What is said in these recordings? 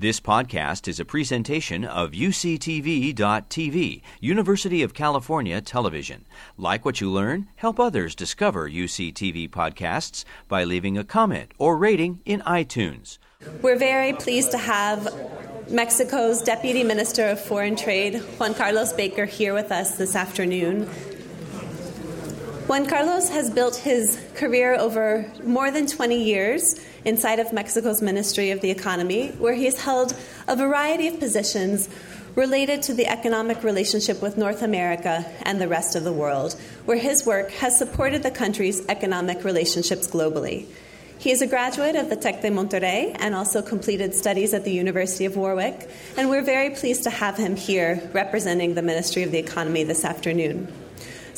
This podcast is a presentation of UCTV.tv, University of California Television. Like what you learn? Help others discover UCTV podcasts by leaving a comment or rating in iTunes. We're very pleased to have Mexico's Deputy Minister of Foreign Trade, Juan Carlos Baker, here with us this afternoon. Juan Carlos has built his career over more than 20 years inside of Mexico's Ministry of the Economy, where he has held a variety of positions related to the economic relationship with North America and the rest of the world, where his work has supported the country's economic relationships globally. He is a graduate of the Tec de Monterrey and also completed studies at the University of Warwick, and we're very pleased to have him here representing the Ministry of the Economy this afternoon.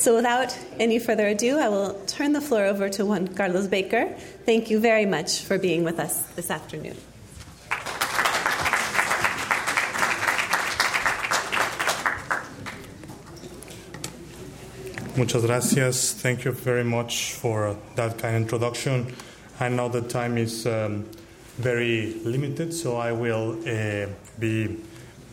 So, without any further ado, I will turn the floor over to Juan Carlos Baker. Thank you very much for being with us this afternoon. Muchas gracias. Thank you very much for that kind introduction. I know the time is um, very limited, so I will uh, be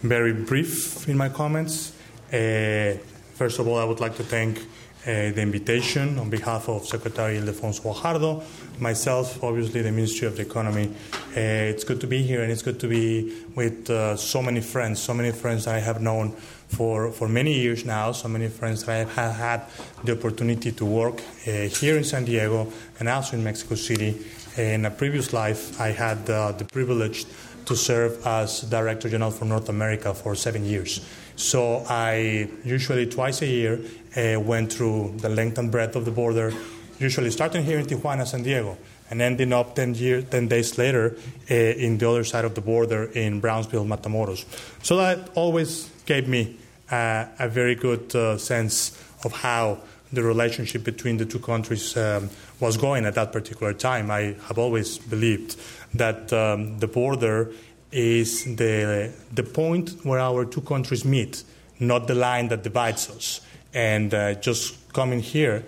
very brief in my comments. Uh, first of all, I would like to thank uh, the invitation on behalf of Secretary Ildefonso Guajardo, myself, obviously the Ministry of the Economy. Uh, it's good to be here, and it's good to be with uh, so many friends, so many friends that I have known for, for many years now, so many friends that I have had the opportunity to work uh, here in San Diego and also in Mexico City. In a previous life, I had uh, the privilege to serve as Director General for North America for seven years. So I usually twice a year uh, went through the length and breadth of the border, usually starting here in Tijuana, San Diego, and ending up 10, year, 10 days later uh, in the other side of the border in Brownsville, Matamoros. So that always gave me uh, a very good uh, sense of how the relationship between the two countries um, was going at that particular time. I have always believed that um, the border is the, the point where our two countries meet, not the line that divides us. And uh, just coming here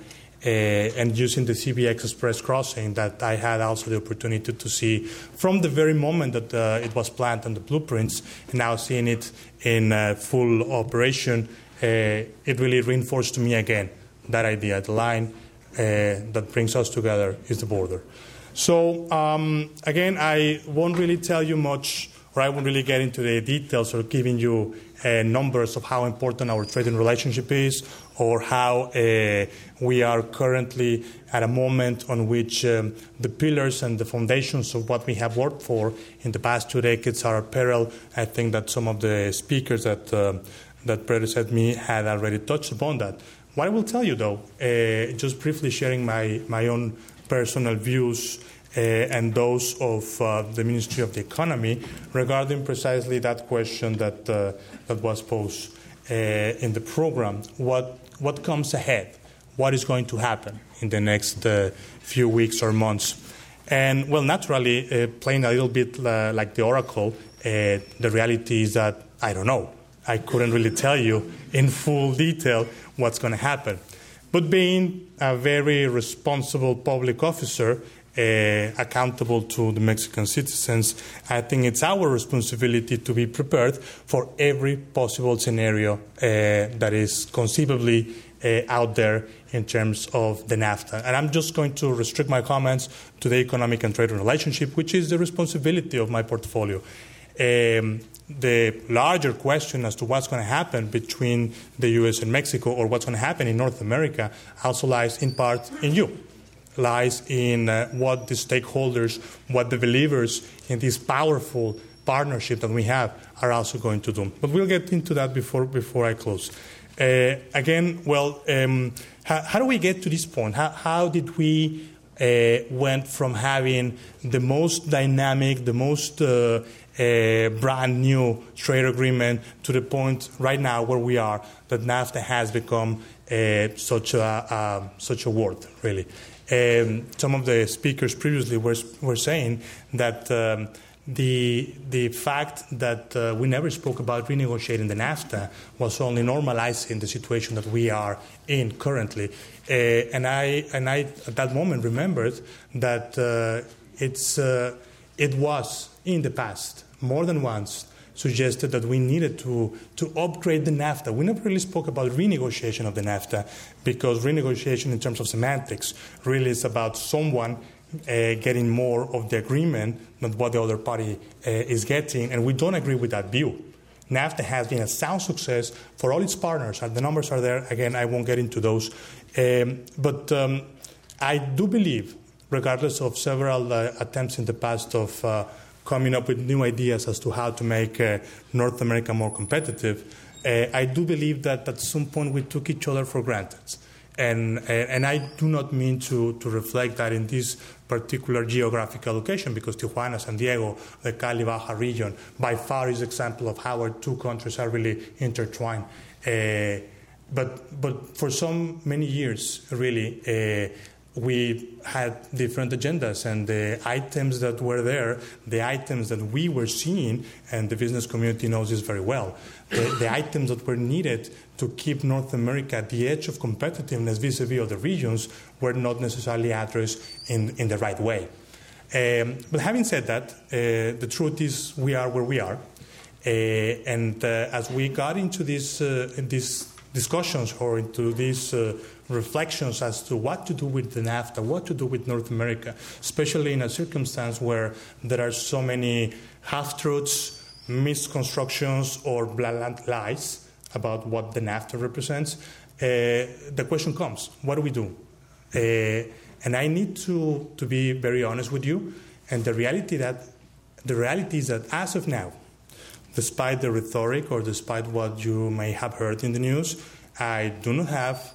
uh, and using the CBX Express crossing that I had also the opportunity to see from the very moment that uh, it was planned on the blueprints, and now seeing it in uh, full operation, uh, it really reinforced to me again that idea. The line uh, that brings us together is the border. So, um, again, I won't really tell you much, or I won't really get into the details or giving you uh, numbers of how important our trading relationship is, or how uh, we are currently at a moment on which um, the pillars and the foundations of what we have worked for in the past two decades are at peril. I think that some of the speakers that uh, that predecessed me had already touched upon that. What I will tell you, though, uh, just briefly sharing my, my own personal views uh, and those of uh, the Ministry of the Economy regarding precisely that question that, uh, that was posed uh, in the program. What, what comes ahead? What is going to happen in the next uh, few weeks or months? And, well, naturally, playing a little bit like the oracle, the reality is that I don't know. I couldn't really tell you in full detail what's going to happen. But being a very responsible public officer, uh, accountable to the Mexican citizens, I think it's our responsibility to be prepared for every possible scenario uh, that is conceivably uh, out there in terms of the NAFTA. And I'm just going to restrict my comments to the economic and trade relationship, which is the responsibility of my portfolio. Um, the larger question as to what's going to happen between the US and Mexico or what's going to happen in North America also lies in part in you, lies in uh, what the stakeholders, what the believers in this powerful partnership that we have are also going to do. But we'll get into that before, before I close. Uh, again, well, um, how, how, do we get to this point? How, how did we uh, went from having the most dynamic, the most uh, a brand new trade agreement to the point right now where we are that NAFTA has become uh, such a uh, such a word really. Um, some of the speakers previously were were saying that. Um, the the fact that uh, we never spoke about renegotiating the NAFTA was only normalizing the situation that we are in currently, uh, and I and I at that moment remembered that uh, it's uh, it was in the past more than once, suggested that we needed to, to upgrade the NAFTA. We never really spoke about renegotiation of the NAFTA because renegotiation, in terms of semantics, really is about someone uh, getting more of the agreement than what the other party uh, is getting, and we don't agree with that view. NAFTA has been a sound success for all its partners, and the numbers are there. Again, I won't get into those. Um, but um, I do believe, regardless of several uh, attempts in the past of uh, coming up with new ideas as to how to make uh, North America more competitive, uh, I do believe that at some point we took each other for granted. And, and I do not mean to, to reflect that in this particular geographical location because Tijuana, San Diego, the Cali Baja region, by far is example of how our two countries are really intertwined. Uh, but, but for so many years, really, uh, we had different agendas, and the items that were there, the items that we were seeing, and the business community knows this very well, the, the items that were needed to keep North America at the edge of competitiveness vis a vis other regions were not necessarily addressed in, in the right way. Um, but having said that, uh, the truth is we are where we are. Uh, and uh, as we got into this, uh, these discussions or into these uh, reflections as to what to do with the NAFTA, what to do with North America, especially in a circumstance where there are so many half truths, misconstructions, or blatant lies about what the NAFTA represents, uh, the question comes what do we do? Uh, and I need to, to be very honest with you. And the reality that the reality is that as of now, despite the rhetoric or despite what you may have heard in the news, I do not have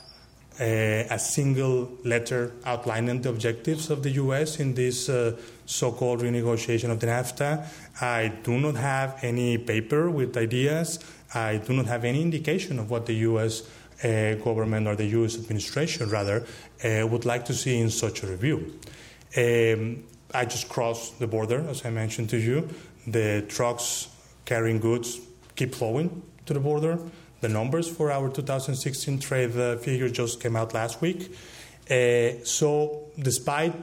uh, a single letter outlining the objectives of the U.S. in this uh, so called renegotiation of the NAFTA. I do not have any paper with ideas. I do not have any indication of what the U.S. Uh, government or the U.S. administration, rather, uh, would like to see in such a review. Um, I just crossed the border, as I mentioned to you. The trucks carrying goods keep flowing to the border. The numbers for our 2016 trade uh, figure just came out last week. Uh, so, despite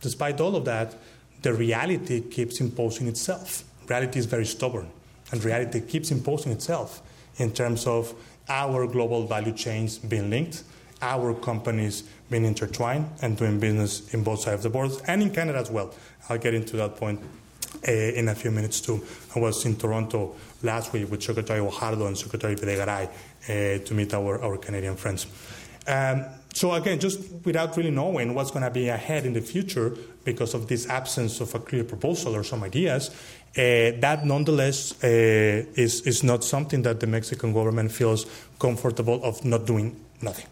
despite all of that, the reality keeps imposing itself. Reality is very stubborn, and reality keeps imposing itself in terms of our global value chains being linked, our companies being intertwined and doing business in both sides of the borders, and in Canada as well. I'll get into that point in a few minutes too. I was in Toronto last week with Secretary Guajardo and Secretary Videgaray uh, to meet our, our Canadian friends. Um, so again, just without really knowing what's going to be ahead in the future because of this absence of a clear proposal or some ideas, uh, that nonetheless uh, is, is not something that the Mexican government feels comfortable of not doing nothing.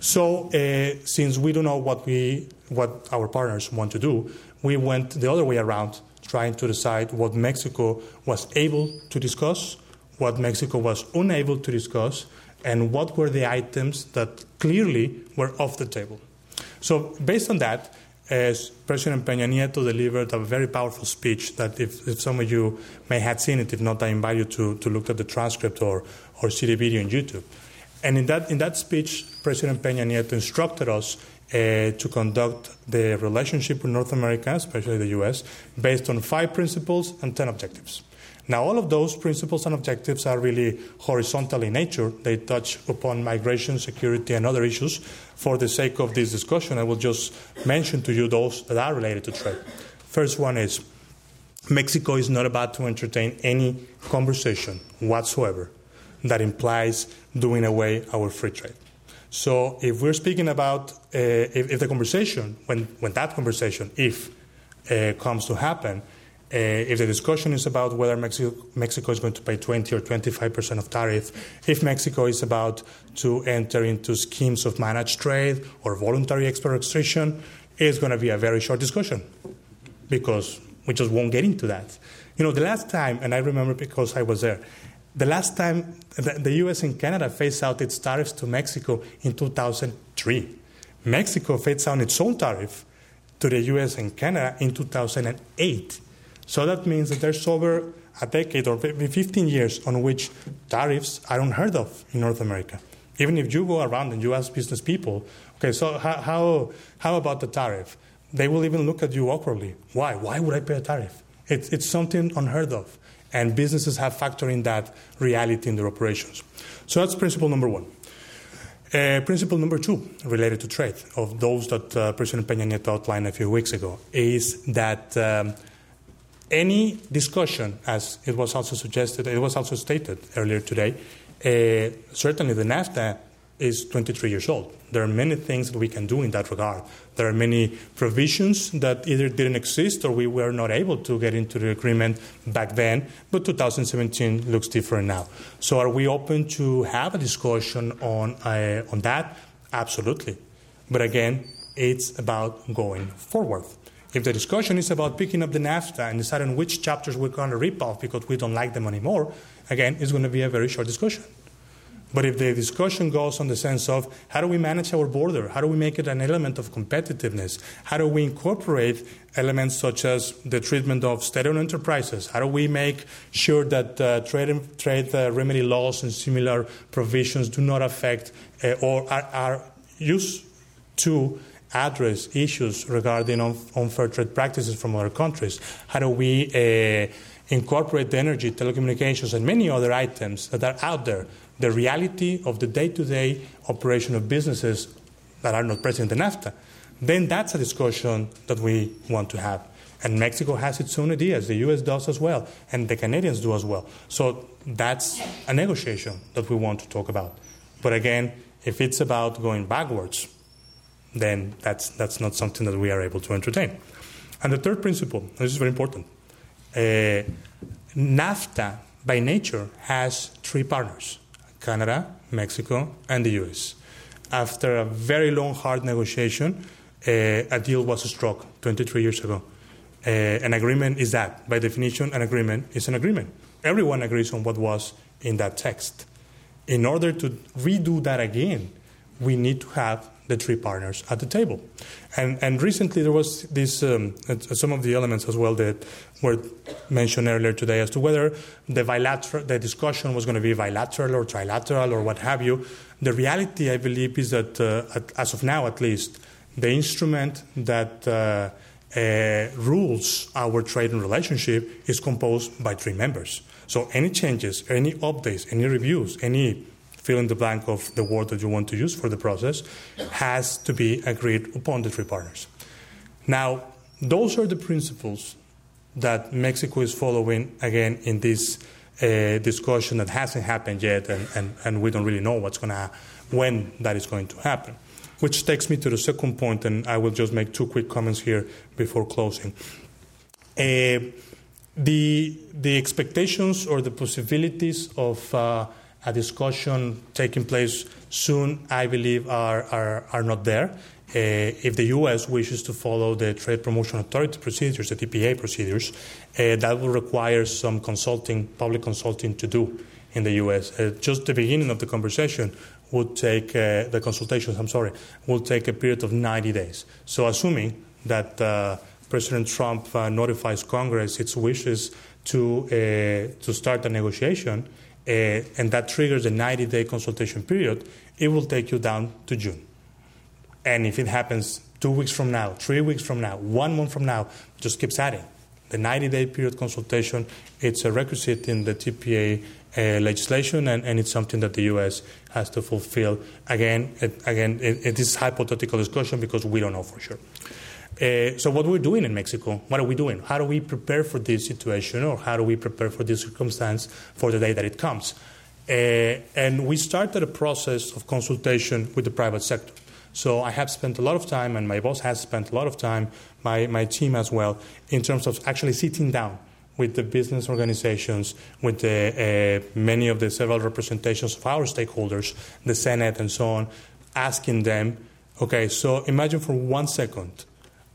So, uh, since we don't know what we what our partners want to do, we went the other way around trying to decide what Mexico was able to discuss, what Mexico was unable to discuss, and what were the items that clearly were off the table. So, based on that, as President Peña Nieto delivered a very powerful speech that, if, if, some of you may have seen it, if not, I invite you to, to look at the transcript or, or see the video on YouTube. And in that, in that speech, President Peña Nieto instructed us uh, to conduct the relationship with North America, especially the US, based on five principles and 10 objectives. Now, all of those principles and objectives are really horizontal in nature. They touch upon migration, security, and other issues. For the sake of this discussion, I will just mention to you those that are related to trade. First one is Mexico is not about to entertain any conversation whatsoever that implies doing away our free trade. So if we're speaking about uh, if, if, the conversation, when, when that conversation, if uh, comes to happen, uh, if the discussion is about whether Mexico, Mexico, is going to pay 20 or 25 percent of tariff, if Mexico is about to enter into schemes of managed trade or voluntary export restriction, it's going to be a very short discussion because we just won't get into that. You know, the last time, and I remember because I was there, the last time the US and Canada phased out its tariffs to Mexico in 2003. Mexico phased out its own tariff to the US and Canada in 2008. So that means that there's over a decade or 15 years on which tariffs are unheard of in North America. Even if you go around and you ask business people, okay, so how, how, how about the tariff? They will even look at you awkwardly. Why? Why would I pay a tariff? It's, it's something unheard of. And businesses have factored in that reality in their operations. So that's principle number one. Uh, principle number two, related to trade, of those that uh, President Peña Nieto outlined a few weeks ago, is that um, any discussion, as it was also suggested, it was also stated earlier today, uh, certainly the NAFTA is 23 years old. There are many things that we can do in that regard. There are many provisions that either didn't exist or we were not able to get into the agreement back then, but 2017 looks different now. So, are we open to have a discussion on, uh, on that? Absolutely. But again, it's about going forward. If the discussion is about picking up the NAFTA and deciding which chapters we're going to rip off because we don't like them anymore, again, it's going to be a very short discussion. But if the discussion goes on the sense of how do we manage our border, how do we make it an element of competitiveness, how do we incorporate elements such as the treatment of state-owned enterprises, how do we make sure that uh, trade, trade uh, remedy laws and similar provisions do not affect uh, or are, are used to address issues regarding unfair trade practices from other countries? How do we uh, incorporate the energy, telecommunications, and many other items that are out there the reality of the day to day operation of businesses that are not present in NAFTA, then that's a discussion that we want to have. And Mexico has its own ideas, the US does as well, and the Canadians do as well. So that's a negotiation that we want to talk about. But again, if it's about going backwards, then that's, that's not something that we are able to entertain. And the third principle, this is very important uh, NAFTA by nature has three partners Canada, Mexico, and the US. After a very long, hard negotiation, uh, a deal was struck 23 years ago. Uh, an agreement is that. By definition, an agreement is an agreement. Everyone agrees on what was in that text. In order to redo that again, we need to have the three partners at the table. And, and recently there was this, um, some of the elements as well that were mentioned earlier today as to whether the bilateral, the discussion was going to be bilateral or trilateral or what have you. The reality, I believe, is that uh, at, as of now, at least, the instrument that uh, uh, rules our trading relationship is composed by three members. So any changes, any updates, any reviews, any fill in the blank of the word that you want to use for the process, has to be agreed upon the three partners. Now, those are the principles that Mexico is following again in this uh, discussion that hasn't happened yet, and, and, and we don't really know what's going to when that is going to happen. Which takes me to the second point, and I will just make two quick comments here before closing. Uh, the the expectations or the possibilities of uh, a discussion taking place soon, I believe, are, are, are not there. Uh, if the U.S. wishes to follow the Trade Promotion Authority procedures, the TPA procedures, uh, that will require some consulting, public consulting to do in the U.S. Uh, just the beginning of the conversation would take, uh, the consultations, I'm sorry, will take a period of 90 days. So assuming that uh, President Trump uh, notifies Congress its wishes to, to start the negotiation, and that triggers a 90 day consultation period, it will take you down to June. And if it happens two weeks from now, three weeks from now, one month from now, just keeps adding. The 90 day period consultation, it's a requisite in the TPA uh, legislation, and, and, it's something that the U.S. has to fulfill. Again, it, again, it, it is hypothetical discussion because we don't know for sure. Uh, so what we're doing in Mexico, what are we doing? How do we prepare for this situation, or how do we prepare for this circumstance for the day that it comes? Uh, and we started a process of consultation with the private sector. So I have spent a lot of time, and my boss has spent a lot of time, my, my team as well, in terms of actually sitting down with the business organizations, with the, uh, many of the several representations of our stakeholders, the Senate and so on, asking them, okay, so imagine for one second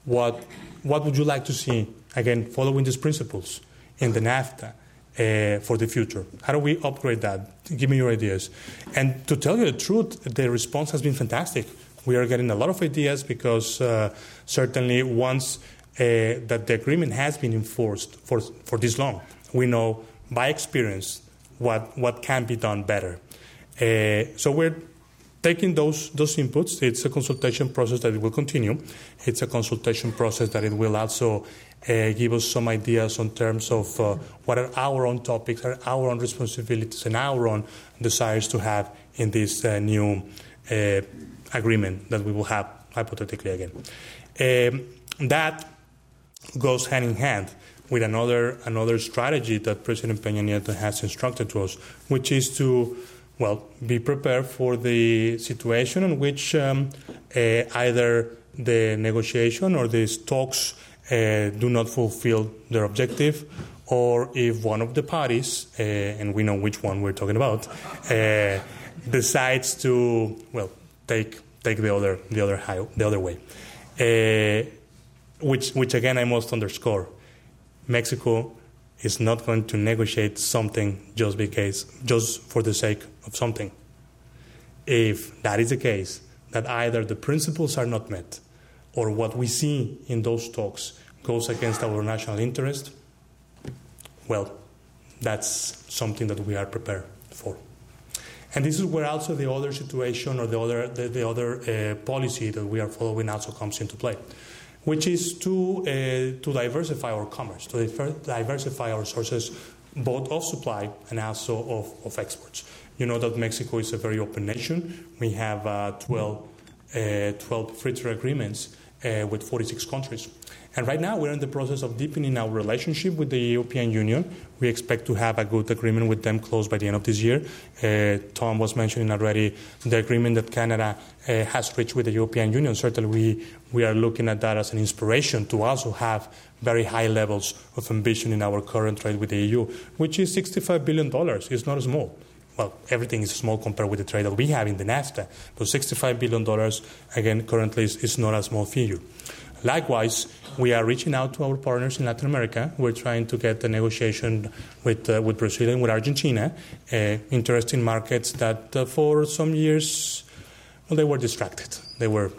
what, what would you like to see, again, following these principles in the NAFTA uh, for the future? How do we upgrade that? Give me your ideas. And to tell you the truth, the response has been fantastic. We are getting a lot of ideas because uh, certainly once uh, that the agreement has been enforced for, for this long, we know by experience what, what can be done better. Uh, so we're taking those, those inputs, it's a consultation process that it will continue. It's a consultation process that it will also uh, give us some ideas on terms of uh, what are our own topics, are our own responsibilities, and our own desires to have in this uh, new uh, agreement that we will have hypothetically again. Um, that goes hand in hand with another another strategy that President Peña Nieto has instructed to us, which is to well be prepared for the situation in which um, uh, either the negotiation or these talks uh, do not fulfill their objective, or if one of the parties, uh, and we know which one we're talking about, uh, decides to well take take the other the other high, the other way, uh, which which again I must underscore, Mexico is not going to negotiate something just because just for the sake of something. If that is the case, that either the principles are not met or what we see in those talks goes against our national interest, well, that's something that we are prepared for. And this is where also the other situation or the other, the, the other uh, policy that we are following also comes into play, which is to, uh, to diversify our commerce, to diversify our sources both of supply and also of, of exports. You know that Mexico is a very open nation. We have uh, 12, uh, 12 free trade agreements uh, with 46 countries. And right now, we're in the process of deepening our relationship with the European Union. We expect to have a good agreement with them closed by the end of this year. Uh, Tom was mentioning already the agreement that Canada uh, has reached with the European Union. Certainly, we, we are looking at that as an inspiration to also have very high levels of ambition in our current trade with the EU, which is $65 billion. It's not small well, everything is small compared with the trade that we have in the NAFTA, but $65 billion, again, currently is, is not a small figure. Likewise, we are reaching out to our partners in Latin America. We're trying to get the negotiation with, uh, with Brazil and with Argentina, uh, interesting markets that uh, for some years, well, they were distracted. They were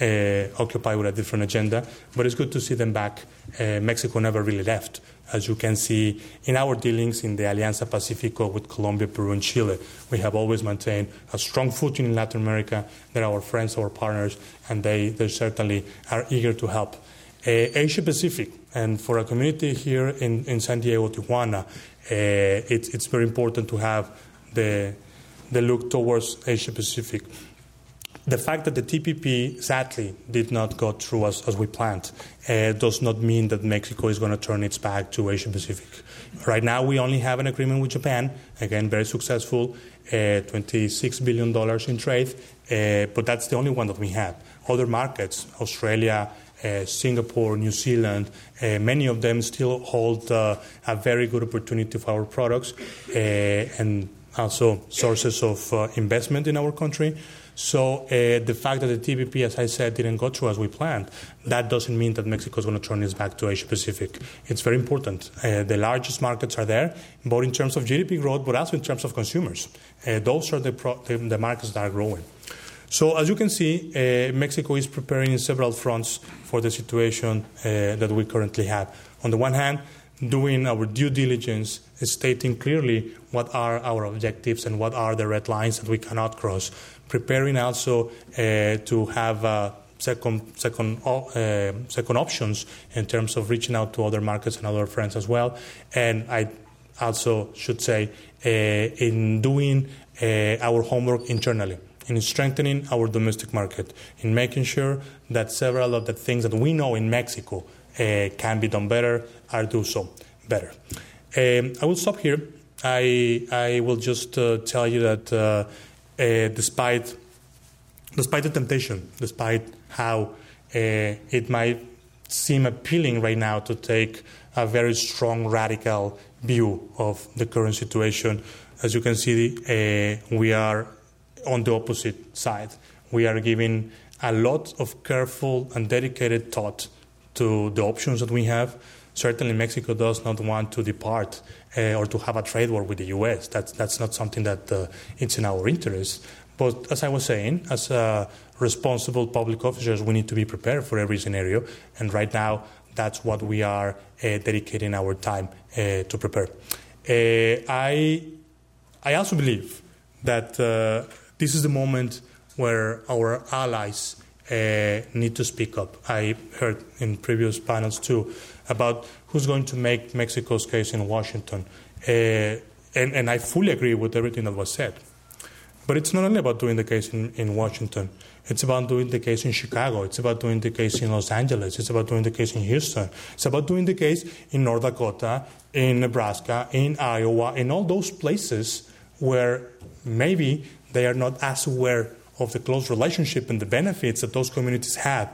uh, occupied with a different agenda, but it's good to see them back. Uh, Mexico never really left as you can see in our dealings in the Alianza Pacifico with Colombia, Peru, and Chile. We have always maintained a strong footing in Latin America. They're our friends, our partners, and they, they certainly are eager to help. Uh, Asia Pacific, and for a community here in, in San Diego, Tijuana, uh, it's, it's very important to have the, the look towards Asia Pacific the fact that the TPP sadly did not go through as, as we planned uh, does not mean that Mexico is going to turn its back to Asia Pacific. Right now, we only have an agreement with Japan, again, very successful, uh, $26 billion in trade, uh, but that's the only one that we have. Other markets, Australia, uh, Singapore, New Zealand, uh, many of them still hold uh, a very good opportunity for our products and also sources of investment in our country. So uh, the fact that the TPP, as I said, didn't go through as we planned, that doesn't mean that Mexico is going to turn its back to Asia Pacific. It's very important. Uh, the largest markets are there, both in terms of GDP growth, but also in terms of consumers. Uh, those are the, pro- the, the, markets that are growing. So as you can see, uh, Mexico is preparing in several fronts for the situation uh, that we currently have. On the one hand, doing our due diligence, stating clearly what are our objectives and what are the red lines that we cannot cross preparing also uh, to have uh, second second uh, second options in terms of reaching out to other markets and other friends as well. And I also should say in doing our homework internally in strengthening our domestic market, in making sure that several of the things that we know in Mexico uh, can be done better are do so better. Um, I will stop here. I, I will just uh, tell you that uh, uh, despite despite the temptation, despite how uh, it might seem appealing right now to take a very strong radical view of the current situation. As you can see, uh, we are on the opposite side. We are giving a lot of careful and dedicated thought to the options that we have. Certainly, Mexico does not want to depart uh, or to have a trade war with the U.S. That's that's not something that uh, it's in our interest. But as I was saying, as uh, responsible public officers, we need to be prepared for every scenario. And right now, that's what we are uh, dedicating our time uh, to prepare. Uh, I I also believe that this is the moment where our allies uh, need to speak up. I heard in previous panels too about who's going to make Mexico's case in Washington. Uh, and, and I fully agree with everything that was said. But it's not only about doing the case in, in Washington. It's about doing the case in Chicago. It's about doing the case in Los Angeles. It's about doing the case in Houston. It's about doing the case in North Dakota, in Nebraska, in Iowa, in all those places where maybe they are not as aware of the close relationship and the benefits that those communities have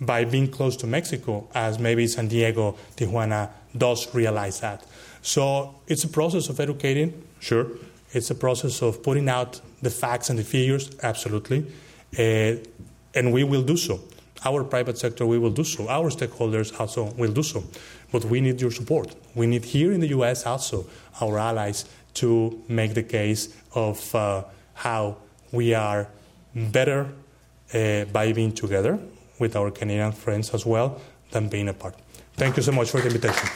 by being close to Mexico, as maybe San Diego, Tijuana does realize that. So it's a process of educating, sure. It's a process of putting out the facts and the figures, absolutely. Uh, and we will do so. Our private sector, we will do so. Our stakeholders also will do so. But we need your support. We need here in the US also our allies to make the case of uh, how we are better uh, by being together with our Canadian friends as well than being apart. Thank you so much for the invitation.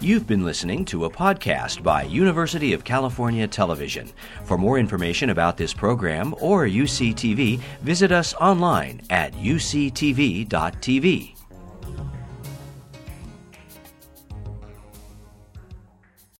You've been listening to a podcast by University of California Television. For more information about this program or UCTV, visit us online at uctv.tv.